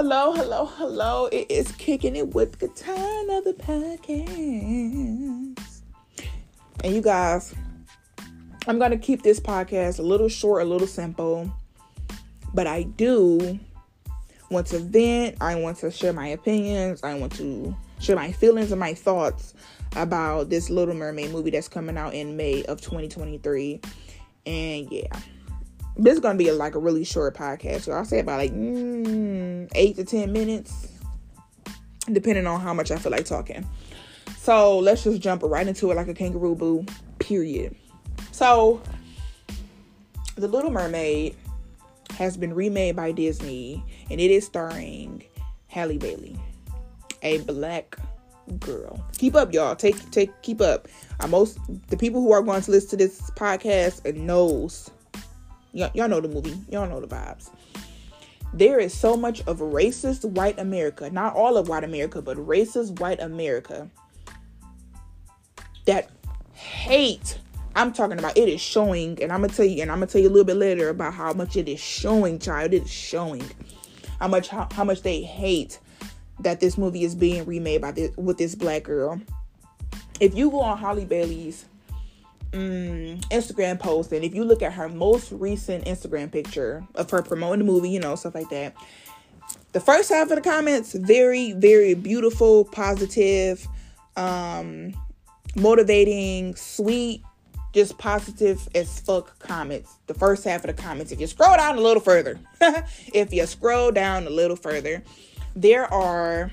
Hello, hello, hello. It is kicking it with Katana the podcast. And you guys, I'm going to keep this podcast a little short, a little simple. But I do want to vent. I want to share my opinions. I want to share my feelings and my thoughts about this Little Mermaid movie that's coming out in May of 2023. And yeah, this is gonna be like a really short podcast. So I'll say about like mm, eight to ten minutes, depending on how much I feel like talking. So let's just jump right into it like a kangaroo boo. Period. So the Little Mermaid has been remade by Disney, and it is starring Halle Bailey, a black girl. Keep up, y'all. Take take keep up. I most the people who are going to listen to this podcast and knows. Y- y'all know the movie. Y'all know the vibes. There is so much of racist white America, not all of white America, but racist white America that hate. I'm talking about it is showing, and I'm gonna tell you, and I'm gonna tell you a little bit later about how much it is showing, child. It is showing how much how, how much they hate that this movie is being remade by this with this black girl. If you go on Halle Bailey's um, Instagram post, and if you look at her most recent Instagram picture of her promoting the movie, you know, stuff like that, the first half of the comments very, very beautiful, positive, um, motivating, sweet, just positive as fuck comments. The first half of the comments. If you scroll down a little further, if you scroll down a little further, there are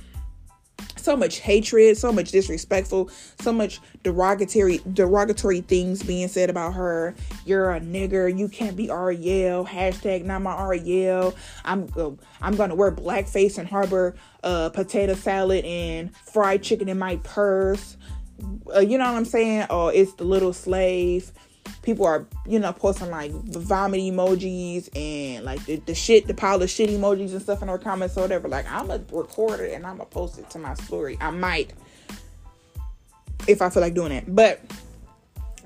so much hatred, so much disrespectful, so much derogatory derogatory things being said about her. You're a nigger. You can't be Ariel. Hashtag not my Ariel. I'm uh, I'm gonna wear blackface and harbor uh, potato salad and fried chicken in my purse. Uh, you know what I'm saying? Oh, it's the little slave people are you know posting like the vomit emojis and like the, the shit the pile of shit emojis and stuff in our comments or whatever. Like i'm a recorder and i'm gonna post it to my story. I might if i feel like doing it. But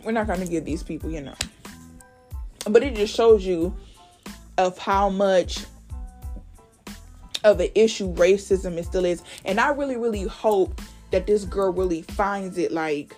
we're not gonna give these people you know. But it just shows you of how much of an issue racism it still is. And i really really hope that this girl really finds it. Like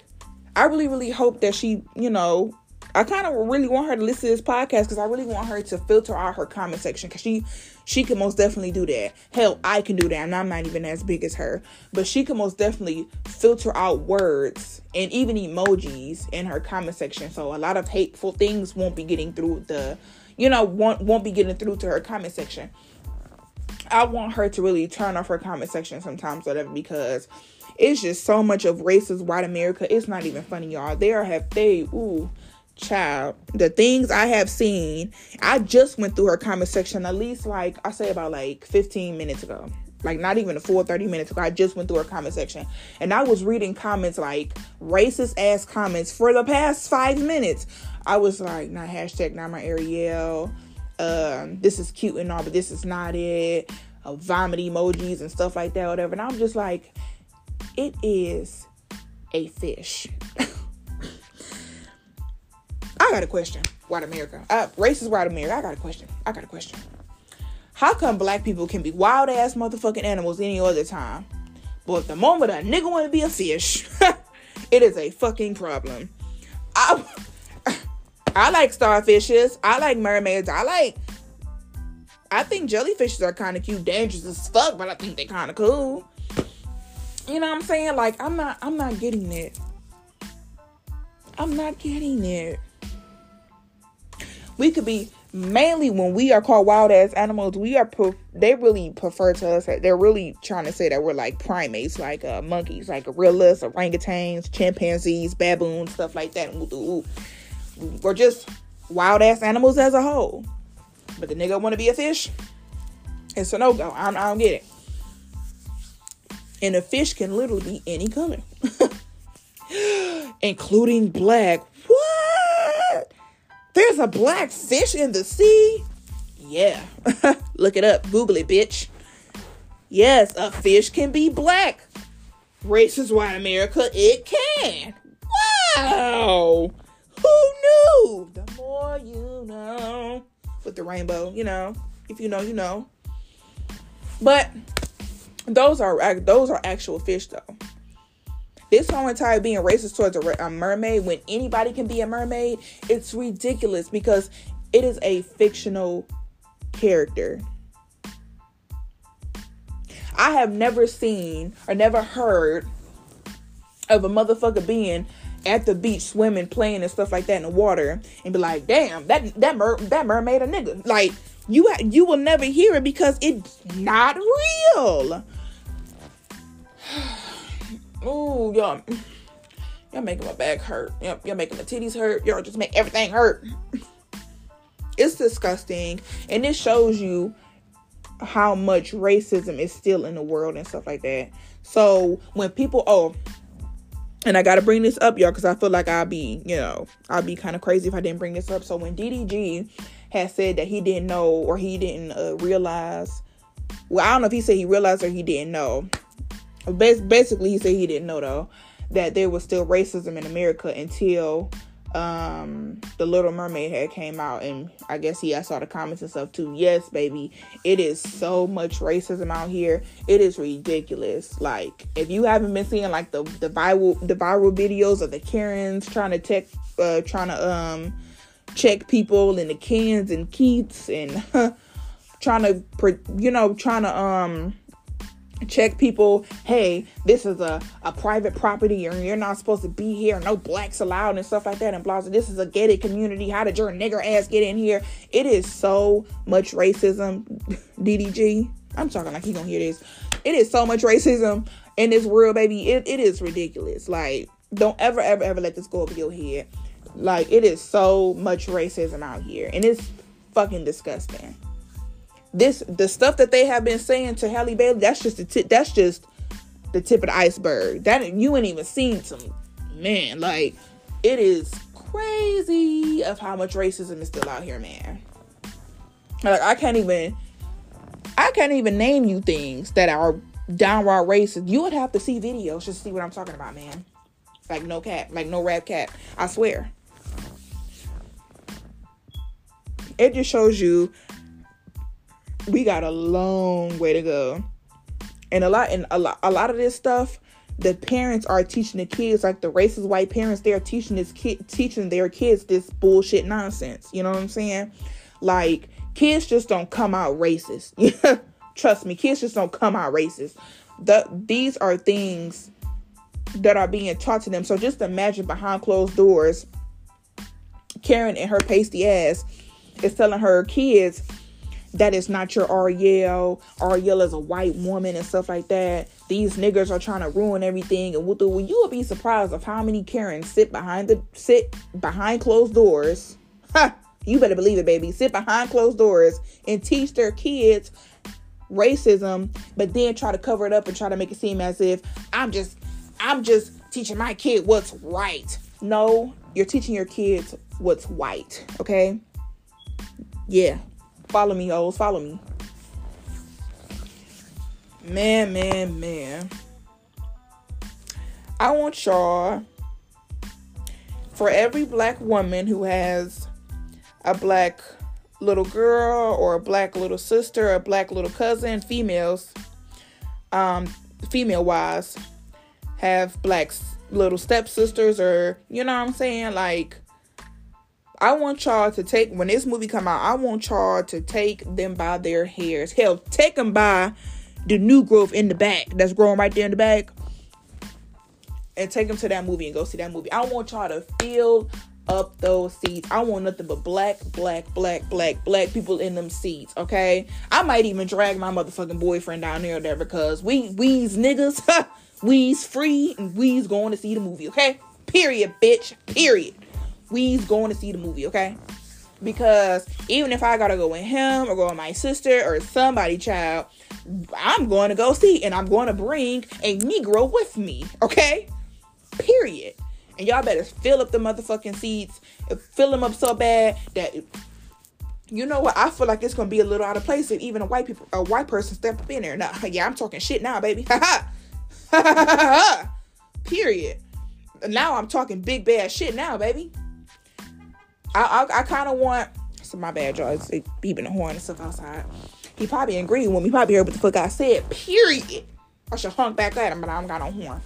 I really, really hope that she, you know, I kind of really want her to listen to this podcast because I really want her to filter out her comment section because she she can most definitely do that. Hell, I can do that, and I'm not even as big as her, but she can most definitely filter out words and even emojis in her comment section. So a lot of hateful things won't be getting through the, you know, won't won't be getting through to her comment section. I want her to really turn off her comment section sometimes, whatever, because it's just so much of racist white America. It's not even funny, y'all. They are have they ooh child the things i have seen i just went through her comment section at least like i say about like 15 minutes ago. Like not even a full 30 minutes ago. I just went through her comment section. And i was reading comments like racist ass comments for the past five minutes. I was like not hashtag not my ariel. Um this is cute and all but this is not it. Uh, vomit emojis and stuff like that whatever. And i'm just like it is a fish I got a question. White America. Uh, racist white America. I got a question. I got a question. How come black people can be wild ass motherfucking animals any other time? But the moment a nigga want to be a fish, it is a fucking problem. I, I like starfishes. I like mermaids. I like. I think jellyfishes are kind of cute, dangerous as fuck, but I think they kind of cool. You know what I'm saying? Like I'm not. I'm not getting it. I'm not getting it we could be mainly when we are called wild ass animals. We are pre- they really prefer to us they're really trying to say that we're like primates like uh, monkeys like gorillas orangutans chimpanzees baboons stuff like that. We're just wild ass animals as a whole. But the nigga want to be a fish? It's a no-go. I, I don't get it. And a fish can literally be any color. Including black there's a black fish in the sea? Yeah. Look it up. Google it, bitch. Yes, a fish can be black. Racist white America, it can. Wow. Who knew? The more you know. With the rainbow, you know. If you know, you know. But those are those are actual fish though. This whole entire being racist towards a, a mermaid when anybody can be a mermaid, it's ridiculous because it is a fictional character. I have never seen or never heard of a motherfucker being at the beach swimming, playing and stuff like that in the water, and be like, "Damn, that that mer- that mermaid a nigga." Like you ha- you will never hear it because it's not real. Oh, y'all, y'all making my back hurt. Y'all, y'all making my titties hurt. Y'all just make everything hurt. It's disgusting, and it shows you how much racism is still in the world and stuff like that. So when people, oh, and I gotta bring this up, y'all, because I feel like I'll be, you know, I'll be kind of crazy if I didn't bring this up. So when DDG had said that he didn't know or he didn't uh, realize, well, I don't know if he said he realized or he didn't know. Basically, he said he didn't know though that there was still racism in America until um the little mermaid had came out and i guess he I saw the comments and stuff too. Yes baby it is so much racism out here. It is ridiculous. Like if you haven't been seeing like the the viral the viral videos of the karens trying to check uh trying to um check people in the cans and keats and trying to you know trying to um check people hey this is a, a private property and you're not supposed to be here. No blacks allowed and stuff like that and blah this is a gated community. How did your nigger ass get in here? It is so much racism. Ddg i'm talking like he gonna hear this. It is so much racism in this world baby. It, it is ridiculous. Like don't ever ever ever let this go over your head. Like it is so much racism out here and it's fucking disgusting this the stuff that they have been saying to Halle Bailey, that's just the tip, that's just the tip of the iceberg. That you ain't even seen some man, like it is crazy of how much racism is still out here, man. Like I can't even I can't even name you things that are downright racist. You would have to see videos just to see what I'm talking about, man. Like no cat, like no rap cat. I swear. It just shows you we got a long way to go. And a lot and a lot a lot of this stuff, the parents are teaching the kids like the racist white parents, they're teaching this kid teaching their kids this bullshit nonsense. You know what I'm saying? Like kids just don't come out racist. Trust me, kids just don't come out racist. The these are things that are being taught to them. So just imagine behind closed doors, Karen and her pasty ass is telling her kids that is not your Ariel. Ariel is a white woman and stuff like that. These niggers are trying to ruin everything. And well, you will be surprised of how many Karens sit behind the sit behind closed doors. Ha! You better believe it, baby. Sit behind closed doors and teach their kids racism, but then try to cover it up and try to make it seem as if I'm just I'm just teaching my kid what's right. No, you're teaching your kids what's white, okay? Yeah, Follow me, hoes. Follow me. Man, man, man. I want y'all, for every black woman who has a black little girl or a black little sister or a black little cousin, females, um, female wise, have black little stepsisters or, you know what I'm saying? Like, I want y'all to take when this movie come out. I want y'all to take them by their hairs. Hell, take them by the new growth in the back that's growing right there in the back, and take them to that movie and go see that movie. I want y'all to fill up those seats. I want nothing but black, black, black, black, black people in them seats. Okay, I might even drag my motherfucking boyfriend down there there because we we's niggas, we's free and we's going to see the movie. Okay, period, bitch. Period we's going to see the movie, okay? Because even if I gotta go with him or go with my sister or somebody child, I'm going to go see and I'm going to bring a Negro with me, okay? Period. And y'all better fill up the motherfucking seats, fill them up so bad that you know what? I feel like it's gonna be a little out of place if even a white people, a white person step up in there. Now, yeah, I'm talking shit now, baby. Ha ha. Period. Now I'm talking big bad shit now, baby. I I, I kind of want. So my bad, y'all. It's beeping the horn and stuff outside. He probably agreed with me. Probably heard what the fuck I said. Period. I should honk back at him, but I don't got no horn.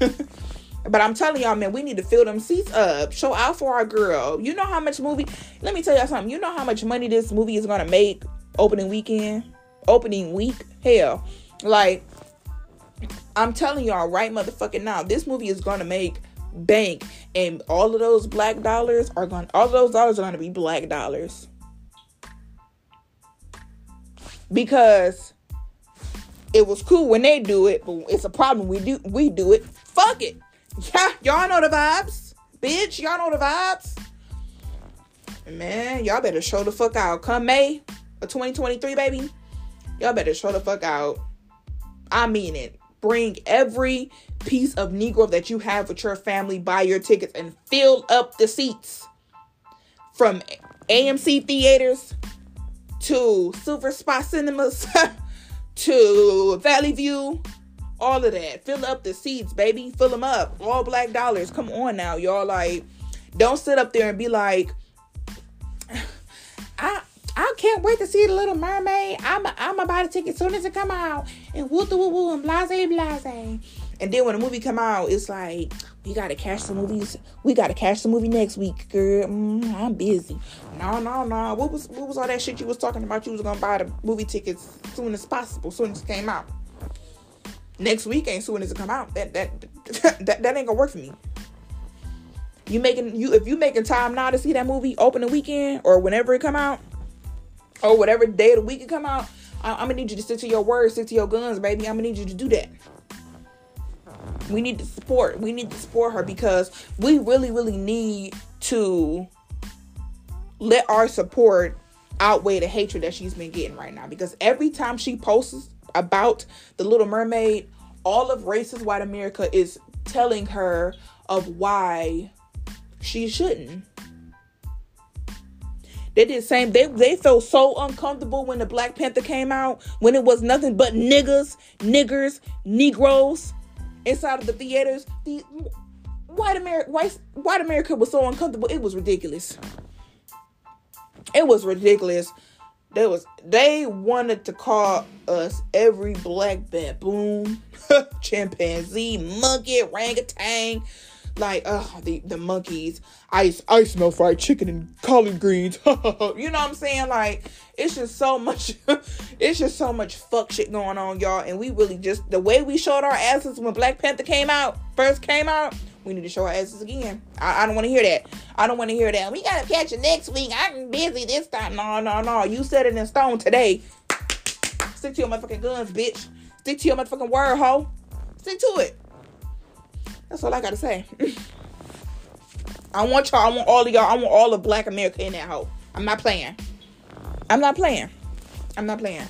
but I'm telling y'all, man, we need to fill them seats up. Show out for our girl. You know how much movie? Let me tell y'all something. You know how much money this movie is gonna make opening weekend, opening week. Hell, like I'm telling y'all right, motherfucking now, this movie is gonna make bank, and all of those black dollars are going. All those dollars are gonna be black dollars because it was cool when they do it, but it's a problem we do we do it. Fuck it. Yeah, y'all know the vibes. Bitch, y'all know the vibes. Man, y'all better show the fuck out. Come May of 2023, baby. Y'all better show the fuck out. I mean it. Bring every piece of Negro that you have with your family, buy your tickets, and fill up the seats. From AMC theaters to Silverspot Cinemas to Valley View, all of that. Fill up the seats, baby. Fill them up. All black dollars. Come on now, y'all. Like, don't sit up there and be like, can't wait to see the Little Mermaid. I'm I'm about to take it soon as it come out and woo woo woo and blase blase. And then when the movie come out, it's like we gotta catch the movies. We gotta catch the movie next week, girl. Mm, I'm busy. No, no, no. What was what was all that shit you was talking about? You was gonna buy the movie tickets soon as possible, soon as it came out. Next week ain't soon as it come out. That that that, that ain't gonna work for me. You making you if you making time now to see that movie open the weekend or whenever it come out, or whatever day of the week it come out. I, I'm gonna need you to stick to your words, stick to your guns, baby. I'm gonna need you to do that. We need to support. We need to support her because we really, really need to let our support outweigh the hatred that she's been getting right now. Because every time she posts about the Little Mermaid, all of racist white America is telling her of why she shouldn't. They did the same. They they felt so uncomfortable when the Black Panther came out, when it was nothing but niggas, niggers, Negroes inside of the theaters. The white America, white white America was so uncomfortable. It was ridiculous. It was ridiculous. They was they wanted to call us every black baboon, chimpanzee, monkey, orangutan, like uh the the monkeys. I I smell fried chicken and collard greens. you know what I'm saying? Like it's just so much. it's just so much fuck shit going on, y'all. And we really just the way we showed our asses when Black Panther came out, first came out. We need to show our asses again. I, I don't want to hear that. I don't want to hear that. We gotta catch you next week. I'm busy this time. No, no, no. You set it in stone today. Stick to your motherfucking guns, bitch. Stick to your motherfucking word, hoe. Stick to it. That's all I gotta say. I want y'all. I want all of y'all. I want all of Black America in that hole. I'm not playing. I'm not playing. I'm not playing.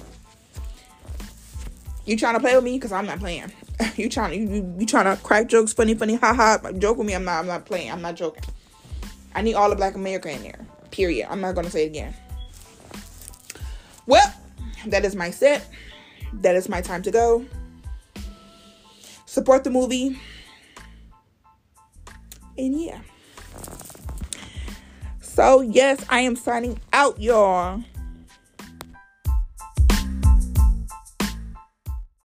You trying to play with me? Cause I'm not playing. you trying to you, you trying to crack jokes, funny, funny, ha ha. Joke with me? I'm not. I'm not playing. I'm not joking. I need all of Black America in there. Period. I'm not gonna say it again. Well, that is my set. That is my time to go. Support the movie. And yeah. So, yes, I am signing out, y'all.